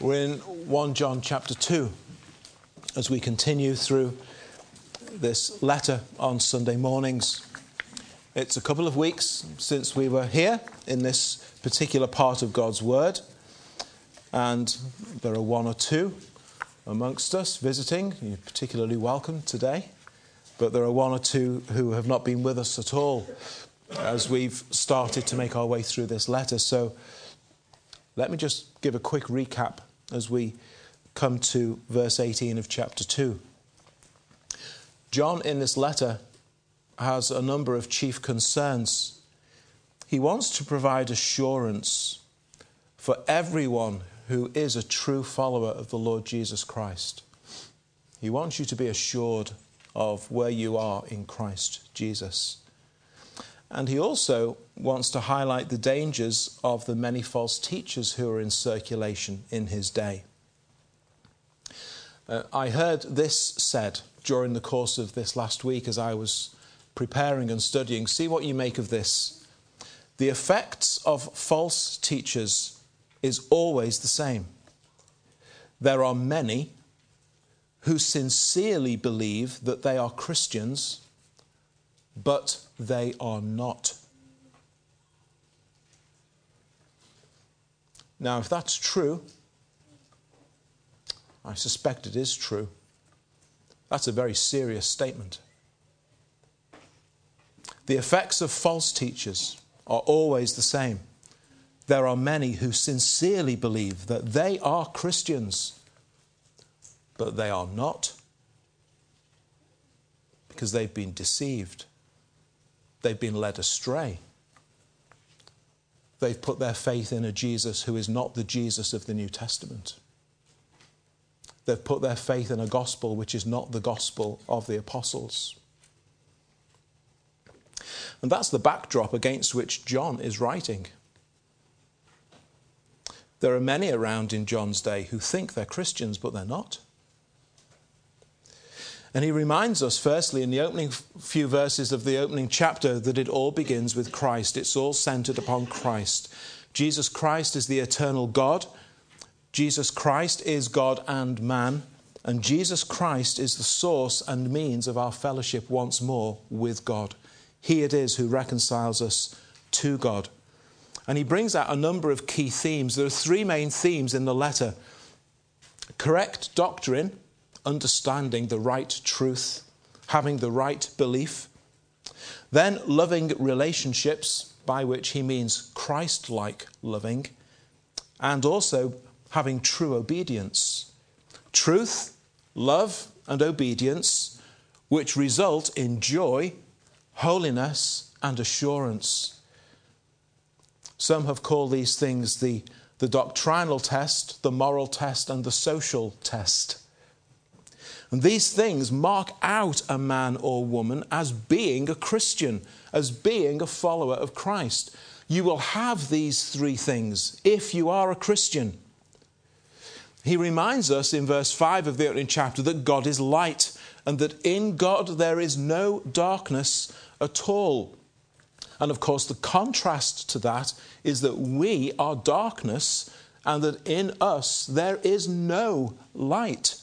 We're in 1 John chapter 2 as we continue through this letter on Sunday mornings. It's a couple of weeks since we were here in this particular part of God's Word, and there are one or two amongst us visiting. You're particularly welcome today, but there are one or two who have not been with us at all as we've started to make our way through this letter. So let me just give a quick recap as we come to verse 18 of chapter 2. John, in this letter, has a number of chief concerns. He wants to provide assurance for everyone who is a true follower of the Lord Jesus Christ. He wants you to be assured of where you are in Christ Jesus. And he also wants to highlight the dangers of the many false teachers who are in circulation in his day. Uh, I heard this said during the course of this last week as I was preparing and studying. See what you make of this. The effects of false teachers is always the same. There are many who sincerely believe that they are Christians but they are not. Now, if that's true, I suspect it is true. That's a very serious statement. The effects of false teachers are always the same. There are many who sincerely believe that they are Christians, but they are not because they've been deceived. They've been led astray. They've put their faith in a Jesus who is not the Jesus of the New Testament. They've put their faith in a gospel which is not the gospel of the apostles. And that's the backdrop against which John is writing. There are many around in John's day who think they're Christians, but they're not. And he reminds us, firstly, in the opening few verses of the opening chapter, that it all begins with Christ. It's all centered upon Christ. Jesus Christ is the eternal God. Jesus Christ is God and man. And Jesus Christ is the source and means of our fellowship once more with God. He it is who reconciles us to God. And he brings out a number of key themes. There are three main themes in the letter correct doctrine understanding the right truth, having the right belief. Then, loving relationships, by which he means Christ like loving, and also having true obedience. Truth, love, and obedience, which result in joy, holiness, and assurance. Some have called these things the, the doctrinal test, the moral test, and the social test. And these things mark out a man or woman as being a Christian, as being a follower of Christ. You will have these three things if you are a Christian. He reminds us in verse 5 of the opening chapter that God is light and that in God there is no darkness at all. And of course, the contrast to that is that we are darkness and that in us there is no light.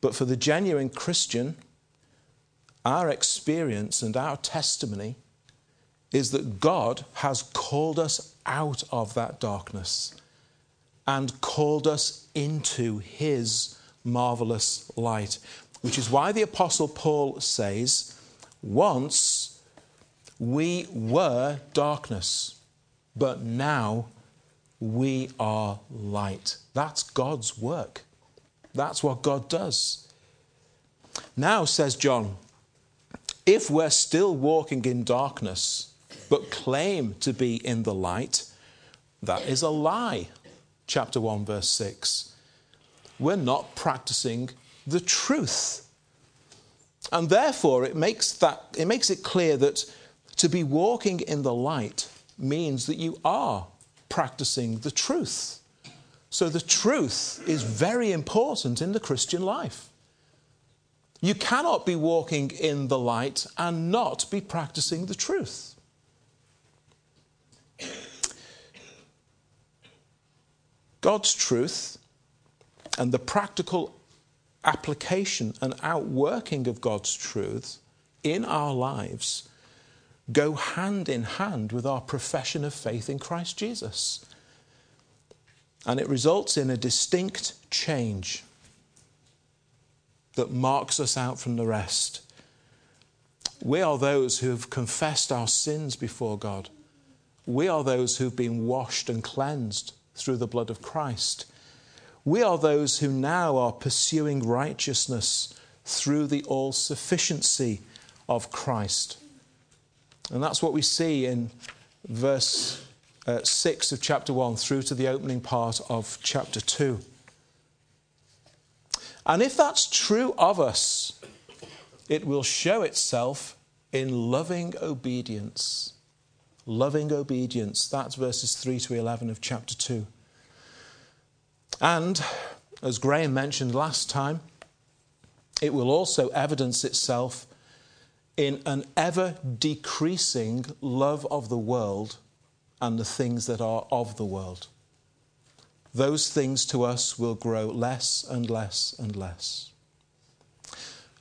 But for the genuine Christian, our experience and our testimony is that God has called us out of that darkness and called us into his marvelous light. Which is why the Apostle Paul says, Once we were darkness, but now we are light. That's God's work. That's what God does. Now, says John, if we're still walking in darkness, but claim to be in the light, that is a lie. Chapter 1, verse 6. We're not practicing the truth. And therefore, it makes, that, it makes it clear that to be walking in the light means that you are practicing the truth. So the truth is very important in the Christian life. You cannot be walking in the light and not be practicing the truth. God's truth and the practical application and outworking of God's truth in our lives go hand in hand with our profession of faith in Christ Jesus. And it results in a distinct change that marks us out from the rest. We are those who have confessed our sins before God. We are those who've been washed and cleansed through the blood of Christ. We are those who now are pursuing righteousness through the all sufficiency of Christ. And that's what we see in verse uh, 6 of chapter 1 through to the opening part of chapter 2. And if that's true of us, it will show itself in loving obedience. Loving obedience. That's verses 3 to 11 of chapter 2. And, as Graham mentioned last time, it will also evidence itself in an ever decreasing love of the world and the things that are of the world. Those things to us will grow less and less and less.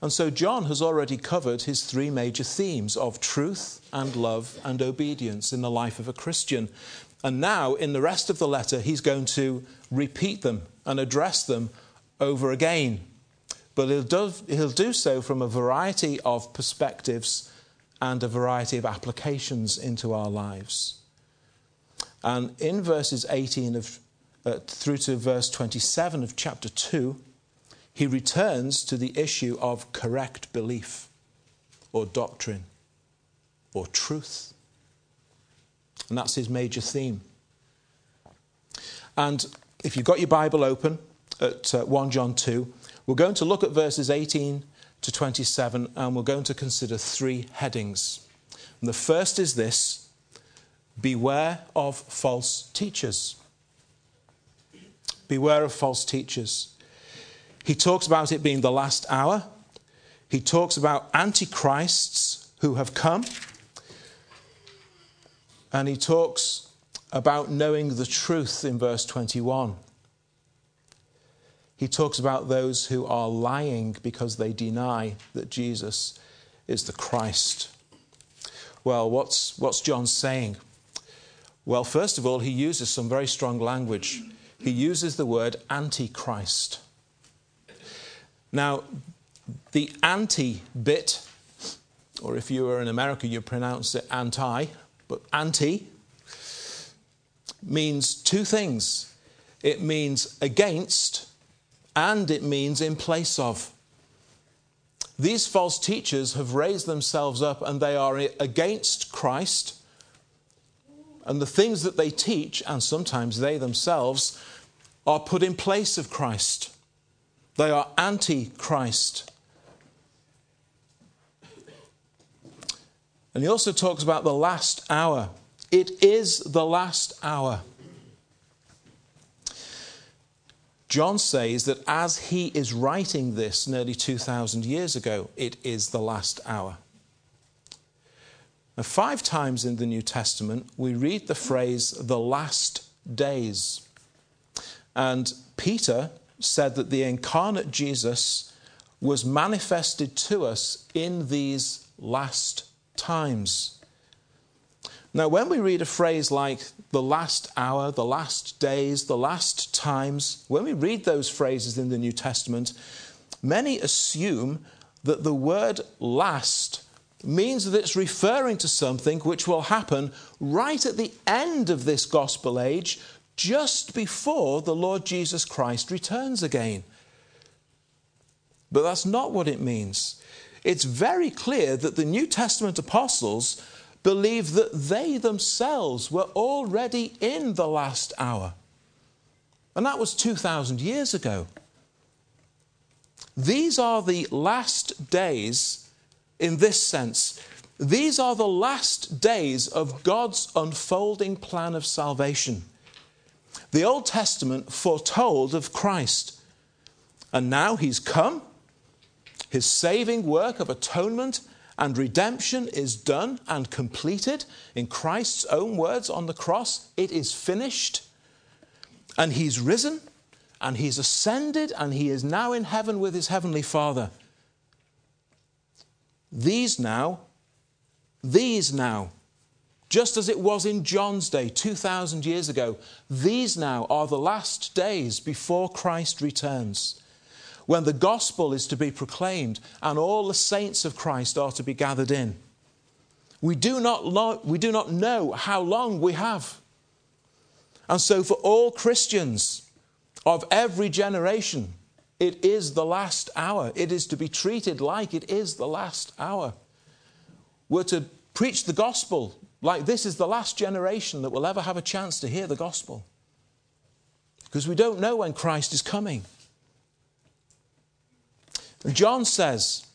And so John has already covered his three major themes of truth and love and obedience in the life of a Christian. And now, in the rest of the letter, he's going to repeat them and address them over again. But he'll do, he'll do so from a variety of perspectives and a variety of applications into our lives. And in verses 18 of, uh, through to verse 27 of chapter 2, he returns to the issue of correct belief or doctrine or truth. And that's his major theme. And if you've got your Bible open at uh, 1 John 2, we're going to look at verses 18 to 27 and we're going to consider three headings. And the first is this Beware of false teachers. Beware of false teachers. He talks about it being the last hour. He talks about antichrists who have come. And he talks about knowing the truth in verse 21. He talks about those who are lying because they deny that Jesus is the Christ. Well, what's, what's John saying? Well, first of all, he uses some very strong language. He uses the word antichrist. Now, the anti bit, or if you were in America, you pronounce it anti, but anti means two things it means against and it means in place of. These false teachers have raised themselves up and they are against Christ. And the things that they teach, and sometimes they themselves, are put in place of Christ. They are anti Christ. And he also talks about the last hour. It is the last hour. John says that as he is writing this nearly 2,000 years ago, it is the last hour. Now, five times in the New Testament, we read the phrase the last days. And Peter said that the incarnate Jesus was manifested to us in these last times. Now, when we read a phrase like the last hour, the last days, the last times, when we read those phrases in the New Testament, many assume that the word last means that it's referring to something which will happen right at the end of this gospel age, just before the Lord Jesus Christ returns again. But that's not what it means. It's very clear that the New Testament apostles believe that they themselves were already in the last hour. And that was 2,000 years ago. These are the last days in this sense. These are the last days of God's unfolding plan of salvation. The Old Testament foretold of Christ. And now he's come. His saving work of atonement and redemption is done and completed. In Christ's own words on the cross, it is finished. And he's risen and he's ascended and he is now in heaven with his heavenly Father. These now, these now, just as it was in John's day 2,000 years ago, these now are the last days before Christ returns, when the gospel is to be proclaimed and all the saints of Christ are to be gathered in. We do not, lo- we do not know how long we have. And so, for all Christians of every generation, it is the last hour. It is to be treated like it is the last hour. We're to preach the gospel like this is the last generation that will ever have a chance to hear the gospel. Because we don't know when Christ is coming. John says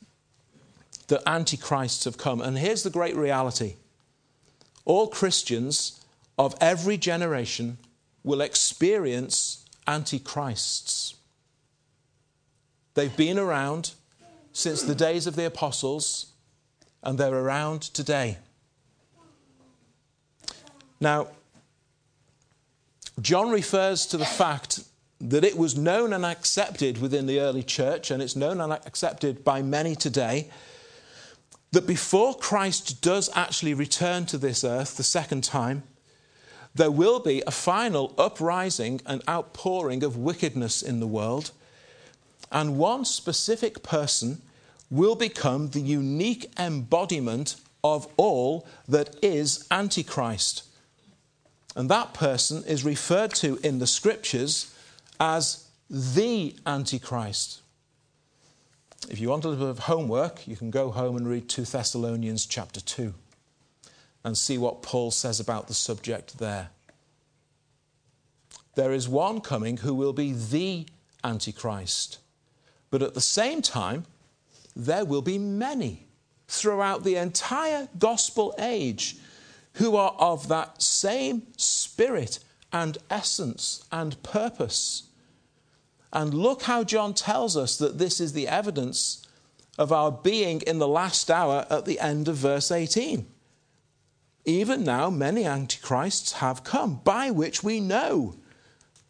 that antichrists have come. And here's the great reality all Christians of every generation will experience antichrists. They've been around since the days of the apostles, and they're around today. Now, John refers to the fact that it was known and accepted within the early church, and it's known and accepted by many today, that before Christ does actually return to this earth the second time, there will be a final uprising and outpouring of wickedness in the world, and one specific person will become the unique embodiment of all that is Antichrist. And that person is referred to in the scriptures as the Antichrist. If you want a little bit of homework, you can go home and read 2 Thessalonians chapter 2 and see what Paul says about the subject there. There is one coming who will be the Antichrist. But at the same time, there will be many throughout the entire gospel age who are of that same spirit and essence and purpose. And look how John tells us that this is the evidence of our being in the last hour at the end of verse 18. Even now, many antichrists have come, by which we know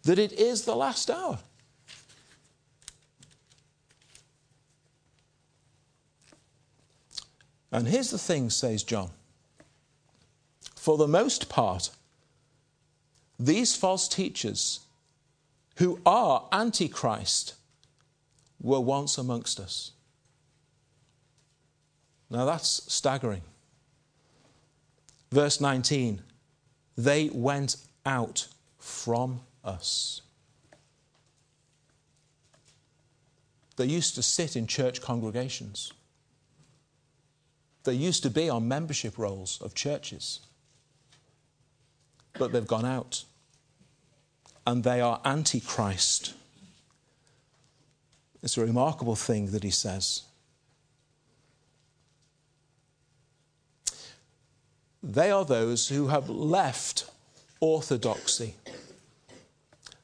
that it is the last hour. And here's the thing, says John for the most part, these false teachers who are antichrist were once amongst us. Now that's staggering. Verse 19 they went out from us. They used to sit in church congregations. They used to be on membership rolls of churches but they've gone out. And they are antichrist. It's a remarkable thing that he says. They are those who have left orthodoxy.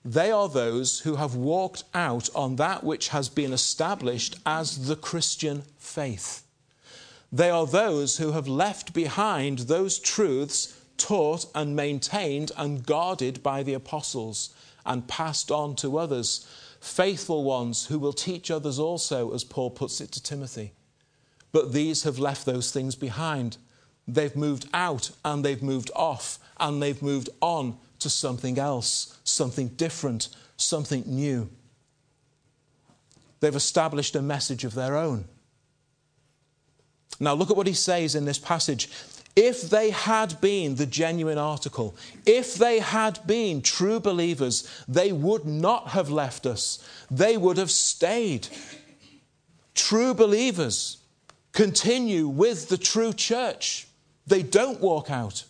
They are those who have walked out on that which has been established as the Christian faith. They are those who have left behind those truths taught and maintained and guarded by the apostles and passed on to others, faithful ones who will teach others also, as Paul puts it to Timothy. But these have left those things behind. They've moved out and they've moved off and they've moved on to something else, something different, something new. They've established a message of their own. Now, look at what he says in this passage. If they had been the genuine article, if they had been true believers, they would not have left us. They would have stayed. True believers continue with the true church, they don't walk out.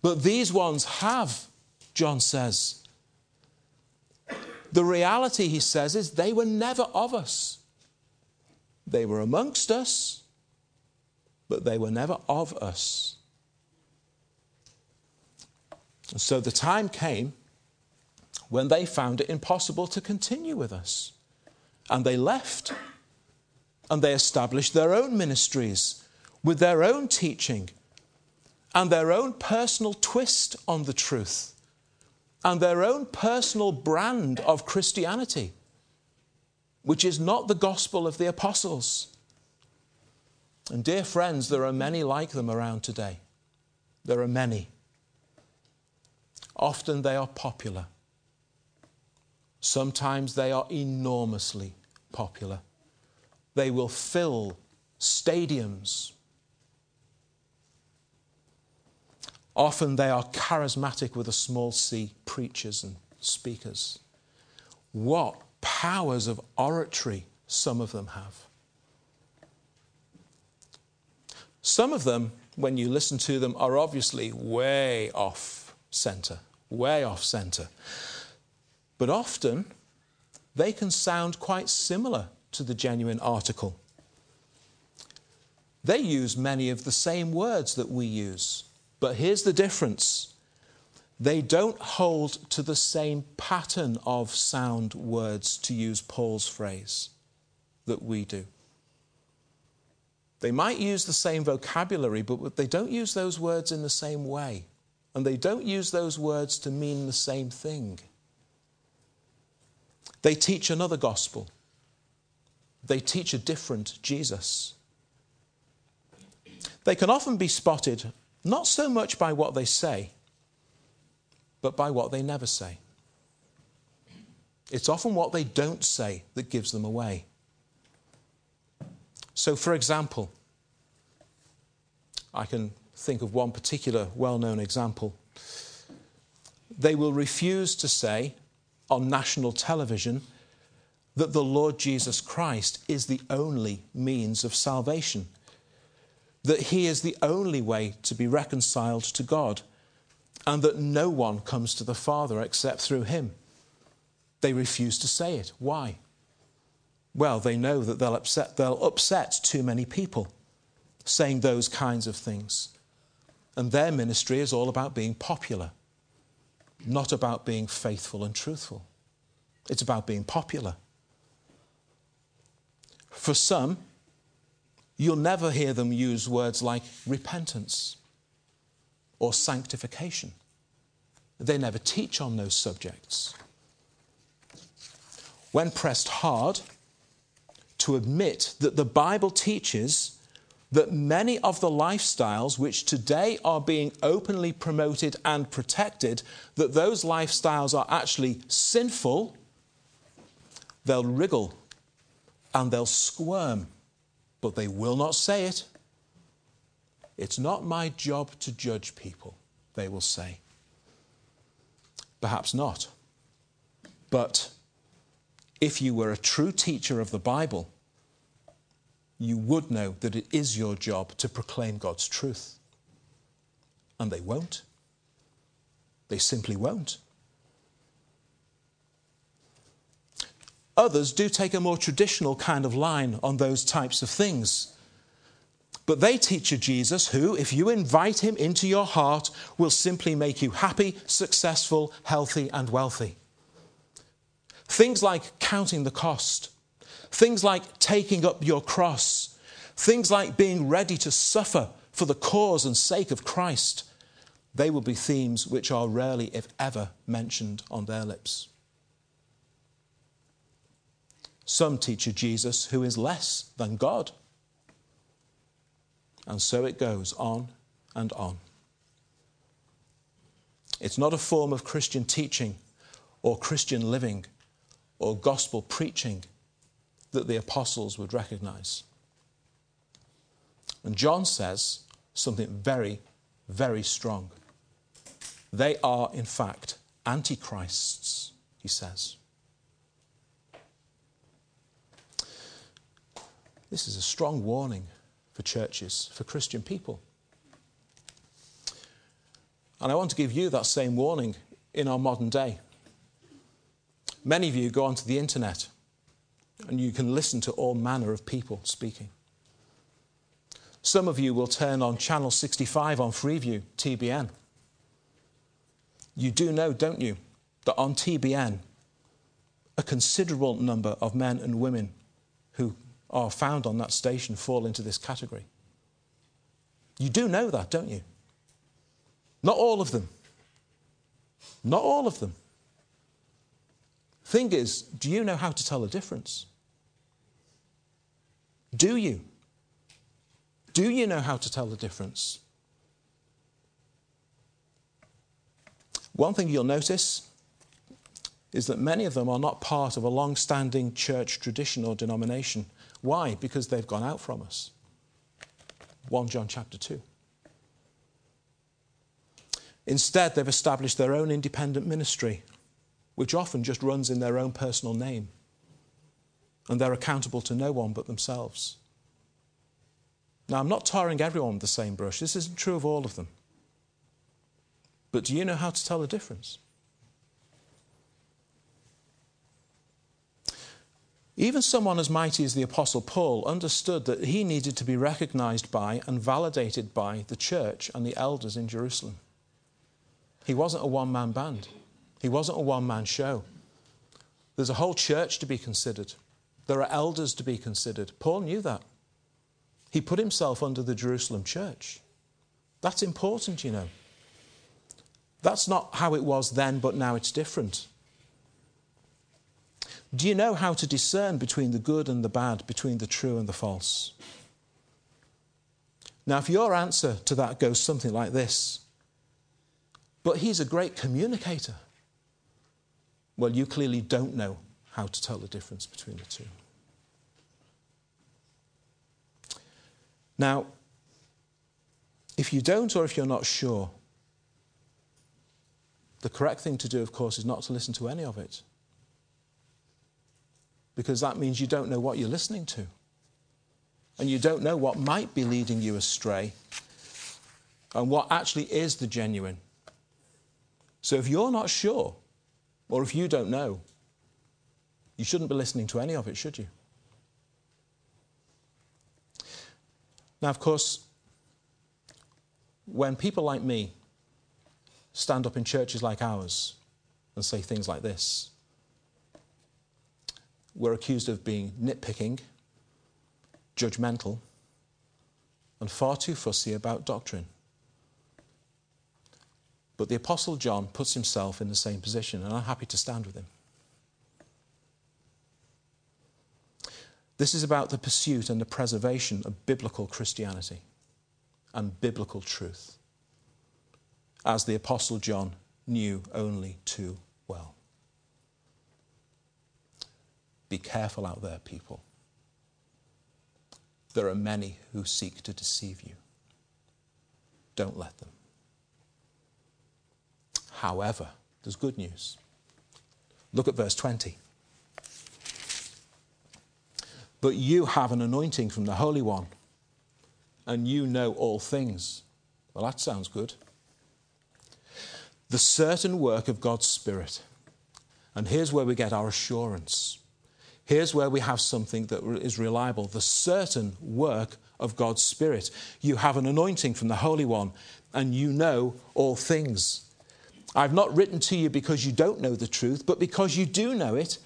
But these ones have, John says. The reality, he says, is they were never of us. They were amongst us, but they were never of us. So the time came when they found it impossible to continue with us. And they left. And they established their own ministries with their own teaching and their own personal twist on the truth. and their own personal brand of Christianity, which is not the gospel of the apostles. And, dear friends, there are many like them around today. There are many. Often they are popular. Sometimes they are enormously popular. They will fill stadiums. Often they are charismatic with a small c, preachers and speakers. What powers of oratory some of them have. Some of them, when you listen to them, are obviously way off center, way off center. But often they can sound quite similar to the genuine article. They use many of the same words that we use. But here's the difference they don't hold to the same pattern of sound words, to use Paul's phrase, that we do. They might use the same vocabulary, but they don't use those words in the same way. And they don't use those words to mean the same thing. They teach another gospel, they teach a different Jesus. They can often be spotted not so much by what they say, but by what they never say. It's often what they don't say that gives them away. So, for example, I can think of one particular well known example. They will refuse to say on national television that the Lord Jesus Christ is the only means of salvation that he is the only way to be reconciled to God, and that no one comes to the Father except through him. They refuse to say it. Why? Well, they know that they'll upset, they'll upset too many people saying those kinds of things. And their ministry is all about being popular, not about being faithful and truthful. It's about being popular. For some, You'll never hear them use words like repentance or sanctification. They never teach on those subjects. When pressed hard to admit that the Bible teaches that many of the lifestyles which today are being openly promoted and protected, that those lifestyles are actually sinful, they'll wriggle and they'll squirm but they will not say it. It's not my job to judge people, they will say. Perhaps not. But if you were a true teacher of the Bible, you would know that it is your job to proclaim God's truth. And they won't. They simply won't. Others do take a more traditional kind of line on those types of things. But they teach a Jesus who, if you invite him into your heart, will simply make you happy, successful, healthy, and wealthy. Things like counting the cost, things like taking up your cross, things like being ready to suffer for the cause and sake of Christ, they will be themes which are rarely, if ever, mentioned on their lips. Some teach a Jesus who is less than God. And so it goes on and on. It's not a form of Christian teaching or Christian living or gospel preaching that the apostles would recognize. And John says something very, very strong. They are, in fact, antichrists, he says. This is a strong warning for churches, for Christian people. And I want to give you that same warning in our modern day. Many of you go onto the internet and you can listen to all manner of people speaking. Some of you will turn on channel 65 on Freeview, TBN. You do know, don't you, that on TBN, a considerable number of men and women who are found on that station fall into this category. You do know that, don't you? Not all of them. Not all of them. Thing is, do you know how to tell the difference? Do you? Do you know how to tell the difference? One thing you'll notice is that many of them are not part of a long standing church tradition or denomination. Why? Because they've gone out from us. 1 John chapter 2. Instead, they've established their own independent ministry, which often just runs in their own personal name. And they're accountable to no one but themselves. Now, I'm not tarring everyone with the same brush. This isn't true of all of them. But do you know how to tell the difference? Even someone as mighty as the Apostle Paul understood that he needed to be recognized by and validated by the church and the elders in Jerusalem. He wasn't a one man band, he wasn't a one man show. There's a whole church to be considered, there are elders to be considered. Paul knew that. He put himself under the Jerusalem church. That's important, you know. That's not how it was then, but now it's different. Do you know how to discern between the good and the bad, between the true and the false? Now, if your answer to that goes something like this, but he's a great communicator, well, you clearly don't know how to tell the difference between the two. Now, if you don't or if you're not sure, the correct thing to do, of course, is not to listen to any of it because that means you don't know what you're listening to. And you don't know what might be leading you astray and what actually is the genuine. So if you're not sure, or if you don't know, you shouldn't be listening to any of it, should you? Now, of course, when people like me stand up in churches like ours and say things like this, we're accused of being nitpicking, judgmental, and far too fussy about doctrine. But the Apostle John puts himself in the same position, and I'm happy to stand with him. This is about the pursuit and the preservation of biblical Christianity and biblical truth, as the Apostle John knew only too well. Be careful out there, people. There are many who seek to deceive you. Don't let them. However, there's good news. Look at verse 20. But you have an anointing from the Holy One, and you know all things. Well, that sounds good. The certain work of God's Spirit. And here's where we get our assurance. Here's where we have something that is reliable the certain work of God's Spirit. You have an anointing from the Holy One, and you know all things. I've not written to you because you don't know the truth, but because you do know it,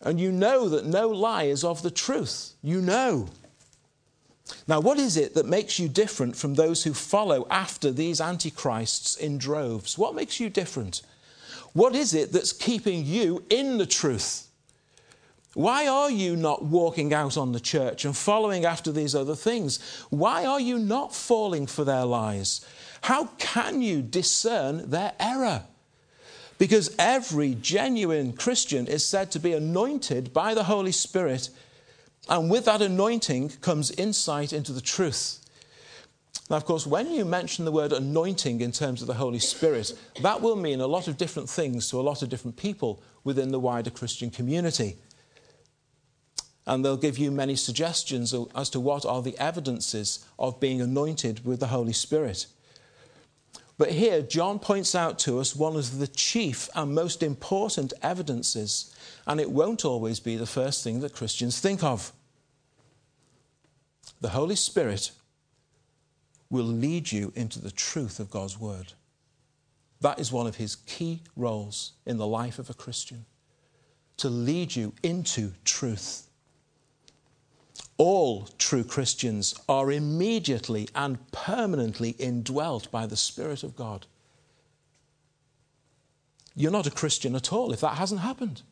and you know that no lie is of the truth. You know. Now, what is it that makes you different from those who follow after these antichrists in droves? What makes you different? What is it that's keeping you in the truth? Why are you not walking out on the church and following after these other things? Why are you not falling for their lies? How can you discern their error? Because every genuine Christian is said to be anointed by the Holy Spirit, and with that anointing comes insight into the truth. Now, of course, when you mention the word anointing in terms of the Holy Spirit, that will mean a lot of different things to a lot of different people within the wider Christian community. And they'll give you many suggestions as to what are the evidences of being anointed with the Holy Spirit. But here, John points out to us one of the chief and most important evidences, and it won't always be the first thing that Christians think of. The Holy Spirit will lead you into the truth of God's Word. That is one of his key roles in the life of a Christian to lead you into truth all true Christians are immediately and permanently indwelt by the Spirit of God. you're not a Christian at all if that hasn't happened.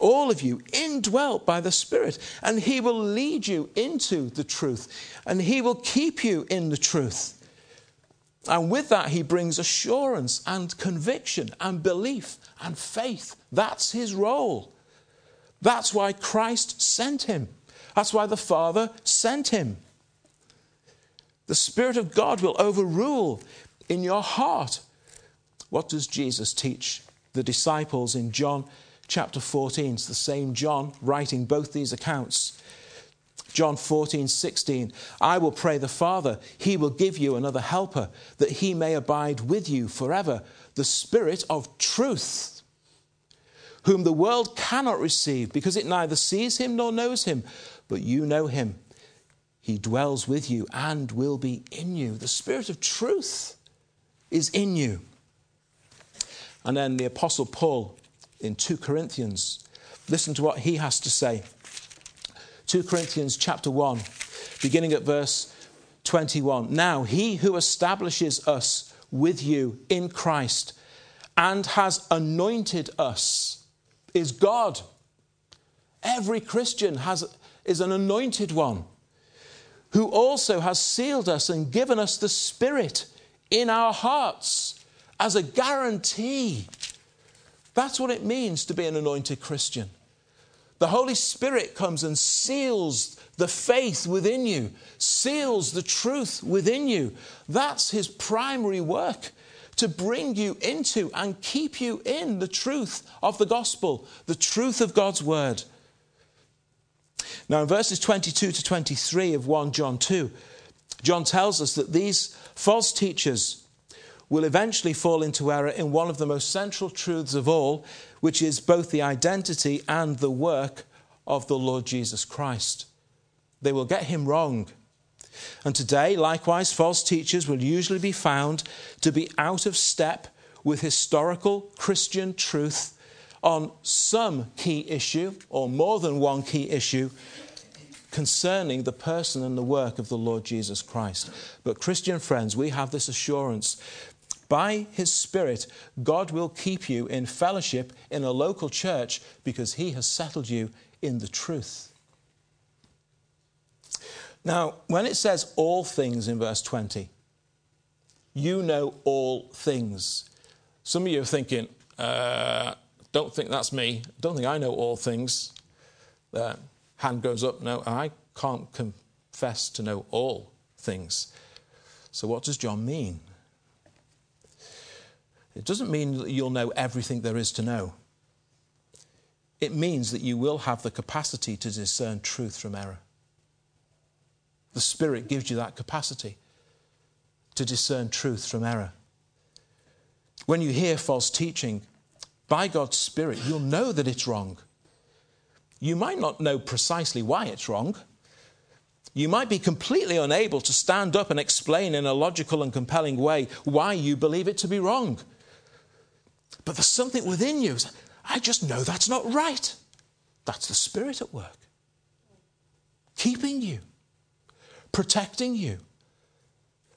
All of you indwelt by the Spirit, and He will lead you into the truth, and He will keep you in the truth. And with that, He brings assurance and conviction and belief and faith. That's His role. That's why Christ sent Him. That's why the Father sent Him. The Spirit of God will overrule in your heart. What does Jesus teach the disciples in John chapter 14? It's the same John writing both these accounts. John 14, 16. I will pray the Father, he will give you another helper, that he may abide with you forever, the Spirit of truth, whom the world cannot receive, because it neither sees him nor knows him, but you know him he dwells with you and will be in you. The Spirit of truth is in you. And then the Apostle Paul in 2 Corinthians, listen to what he has to say. 2 Corinthians chapter 1, beginning at verse 21. Now, he who establishes us with you in Christ and has anointed us is God. Every Christian has, is an anointed one who also has sealed us and given us the Spirit in our hearts as a guarantee. That's what it means to be an anointed Christian. The Holy Spirit comes and seals the faith within you, seals the truth within you. That's His primary work to bring you into and keep you in the truth of the gospel, the truth of God's word. Now, in verses 22 to 23 of 1 John 2, John tells us that these false teachers will eventually fall into error in one of the most central truths of all, which is both the identity and the work of the Lord Jesus Christ. They will get him wrong. And today, likewise, false teachers will usually be found to be out of step with historical Christian truth on some key issue, or more than one key issue, concerning the person and the work of the Lord Jesus Christ. But, Christian friends, we have this assurance. By His Spirit, God will keep you in fellowship in a local church because He has settled you in the truth. Now, when it says all things in verse 20, you know all things. Some of you are thinking, uh, don't think that's me. Don't think I know all things. Uh, hand goes up. No, I can't confess to know all things. So, what does John mean? It doesn't mean that you'll know everything there is to know. It means that you will have the capacity to discern truth from error. The Spirit gives you that capacity to discern truth from error. When you hear false teaching, by God's Spirit, you'll know that it's wrong. You might not know precisely why it's wrong. You might be completely unable to stand up and explain in a logical and compelling way why you believe it to be wrong. But there's something within you. I just know that's not right. That's the Spirit at work, keeping you, protecting you,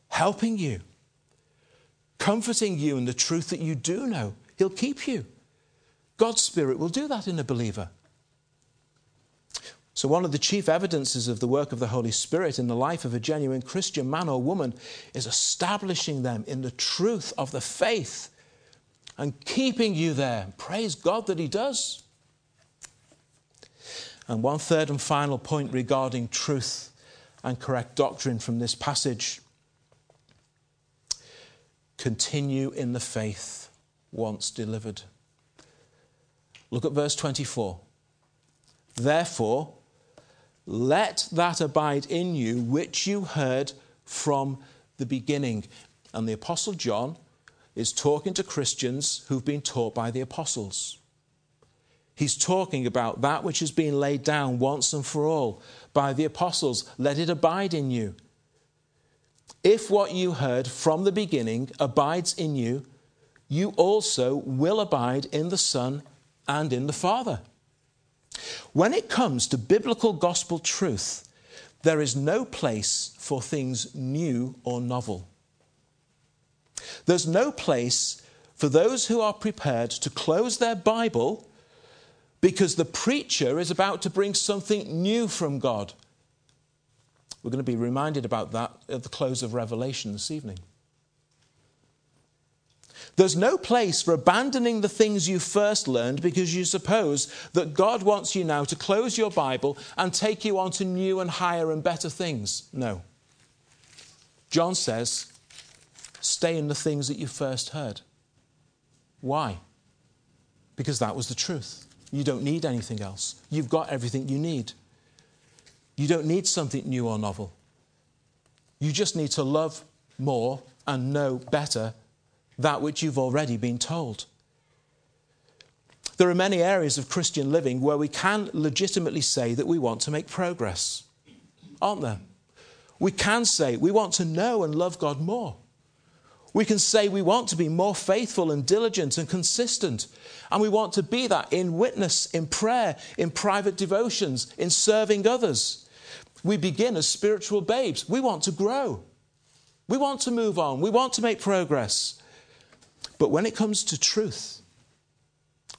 helping you, comforting you in the truth that you do know. He'll keep you. God's Spirit will do that in a believer. So, one of the chief evidences of the work of the Holy Spirit in the life of a genuine Christian man or woman is establishing them in the truth of the faith and keeping you there. Praise God that He does. And one third and final point regarding truth and correct doctrine from this passage continue in the faith once delivered. Look at verse 24. Therefore, let that abide in you which you heard from the beginning. And the Apostle John is talking to Christians who've been taught by the apostles. He's talking about that which has been laid down once and for all by the apostles. Let it abide in you. If what you heard from the beginning abides in you, you also will abide in the Son and in the Father. When it comes to biblical gospel truth, there is no place for things new or novel. There's no place for those who are prepared to close their Bible because the preacher is about to bring something new from God. We're going to be reminded about that at the close of Revelation this evening. There's no place for abandoning the things you first learned because you suppose that God wants you now to close your Bible and take you on to new and higher and better things. No. John says, stay in the things that you first heard. Why? Because that was the truth. You don't need anything else. You've got everything you need. You don't need something new or novel. You just need to love more and know better that which you've already been told. There are many areas of Christian living where we can legitimately say that we want to make progress, aren't there? We can say we want to know and love God more. We can say we want to be more faithful and diligent and consistent. And we want to be that in witness, in prayer, in private devotions, in serving others. We begin as spiritual babes. We want to grow. We want to move on. We want to make progress. But when it comes to truth,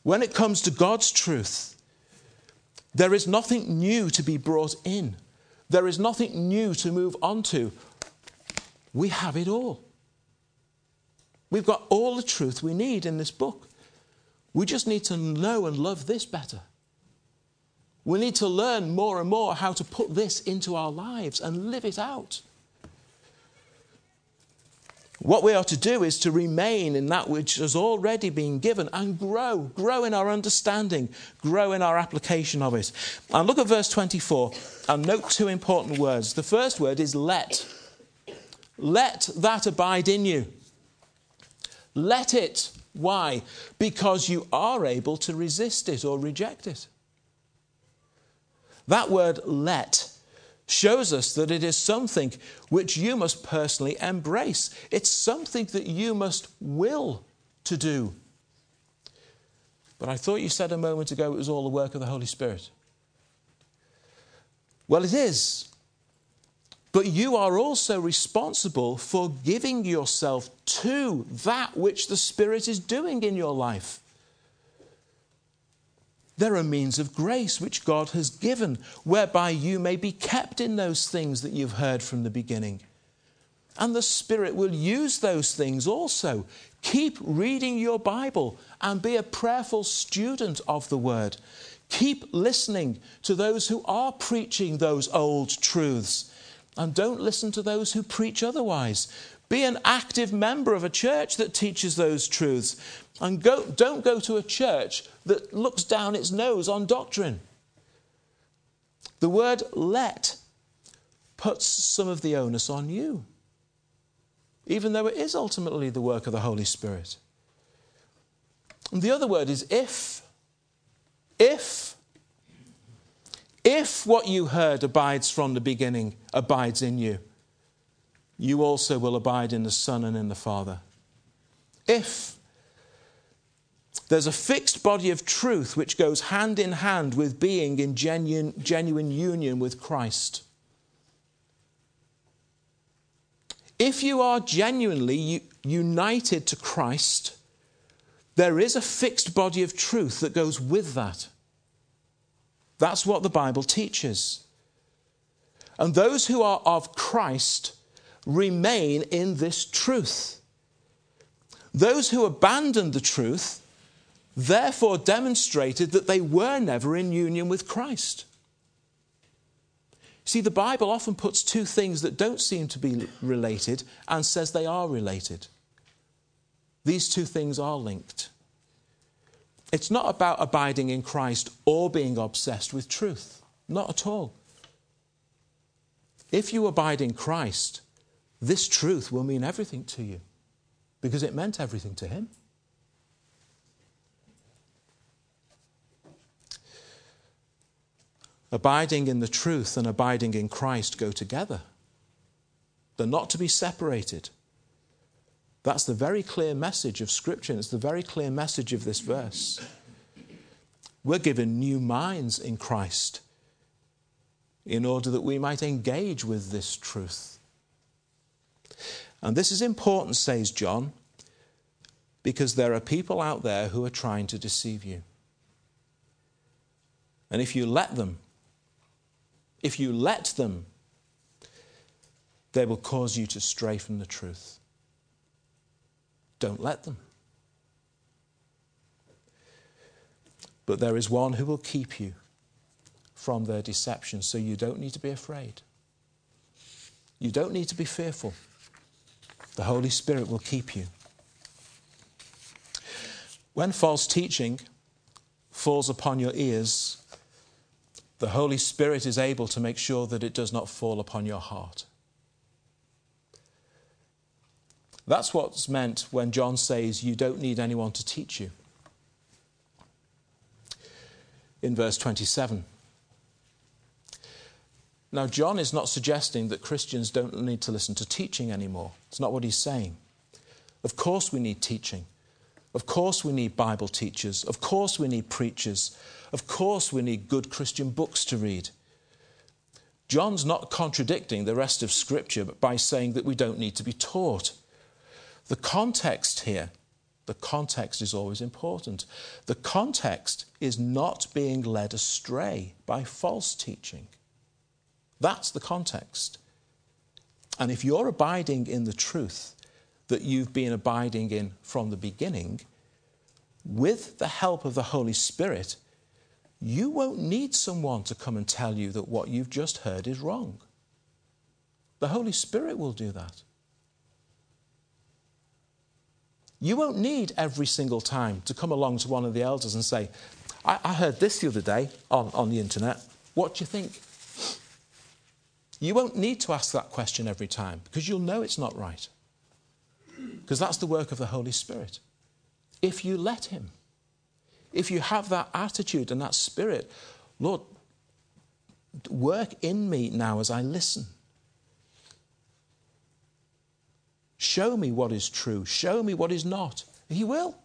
when it comes to God's truth, there is nothing new to be brought in. There is nothing new to move on to. We have it all. We've got all the truth we need in this book. We just need to know and love this better. We need to learn more and more how to put this into our lives and live it out. What we are to do is to remain in that which has already been given and grow, grow in our understanding, grow in our application of it. And look at verse 24 and note two important words. The first word is let. Let that abide in you. Let it. Why? Because you are able to resist it or reject it. That word let shows us that it is something which you must personally embrace. It's something that you must will to do. But I thought you said a moment ago it was all the work of the Holy Spirit. Well, it is. But you are also responsible for giving yourself to that which the Spirit is doing in your life. There are means of grace which God has given, whereby you may be kept in those things that you've heard from the beginning. And the Spirit will use those things also. Keep reading your Bible and be a prayerful student of the Word. Keep listening to those who are preaching those old truths. And don't listen to those who preach otherwise. Be an active member of a church that teaches those truths. And go, don't go to a church that looks down its nose on doctrine. The word let puts some of the onus on you, even though it is ultimately the work of the Holy Spirit. And the other word is if. If. If what you heard abides from the beginning, abides in you, you also will abide in the Son and in the Father. If there's a fixed body of truth which goes hand in hand with being in genuine, genuine union with Christ. If you are genuinely united to Christ, there is a fixed body of truth that goes with that. That's what the Bible teaches. And those who are of Christ remain in this truth. Those who abandon the truth therefore demonstrated that they were never in union with Christ. See, the Bible often puts two things that don't seem to be related and says they are related. These two things are linked. It's not about abiding in Christ or being obsessed with truth. Not at all. If you abide in Christ, this truth will mean everything to you because it meant everything to him. Abiding in the truth and abiding in Christ go together. They're not to be separated. That's the very clear message of Scripture. and It's the very clear message of this verse. We're given new minds in Christ in order that we might engage with this truth. And this is important, says John, Because there are people out there who are trying to deceive you. And if you let them, if you let them, they will cause you to stray from the truth. Don't let them. But there is one who will keep you from their deception, so you don't need to be afraid. You don't need to be fearful. The Holy Spirit will keep you. When false teaching falls upon your ears, the Holy Spirit is able to make sure that it does not fall upon your heart. That's what's meant when John says you don't need anyone to teach you. In verse 27. Now, John is not suggesting that Christians don't need to listen to teaching anymore. It's not what he's saying. Of course, we need teaching. Of course, we need Bible teachers. Of course, we need preachers. Of course, we need good Christian books to read. John's not contradicting the rest of Scripture by saying that we don't need to be taught. The context here, the context is always important. The context is not being led astray by false teaching. That's the context. And if you're abiding in the truth that you've been abiding in from the beginning, with the help of the Holy Spirit, you won't need someone to come and tell you that what you've just heard is wrong. The Holy Spirit will do that. You won't need every single time to come along to one of the elders and say, I, I heard this the other day on, on the internet. What do you think? You won't need to ask that question every time because you'll know it's not right. Because that's the work of the Holy Spirit. If you let Him, if you have that attitude and that spirit, Lord, work in me now as I listen. Show me what is true. Show me what is not. He will.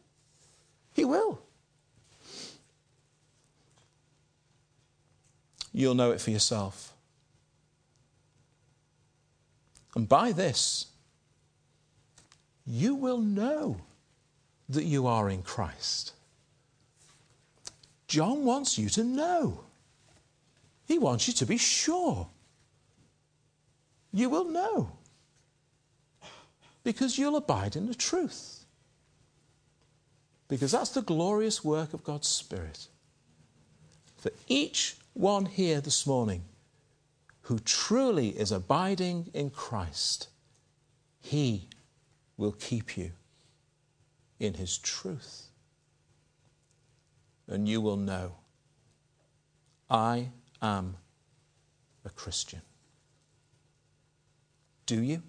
He will. You'll know it for yourself. And by this, you will know that you are in Christ. John wants you to know. He wants you to be sure. You will know because you'll abide in the truth. Because that's the glorious work of God's Spirit. For each one here this morning who truly is abiding in Christ, He will keep you in His truth. And you will know I am a Christian. Do you?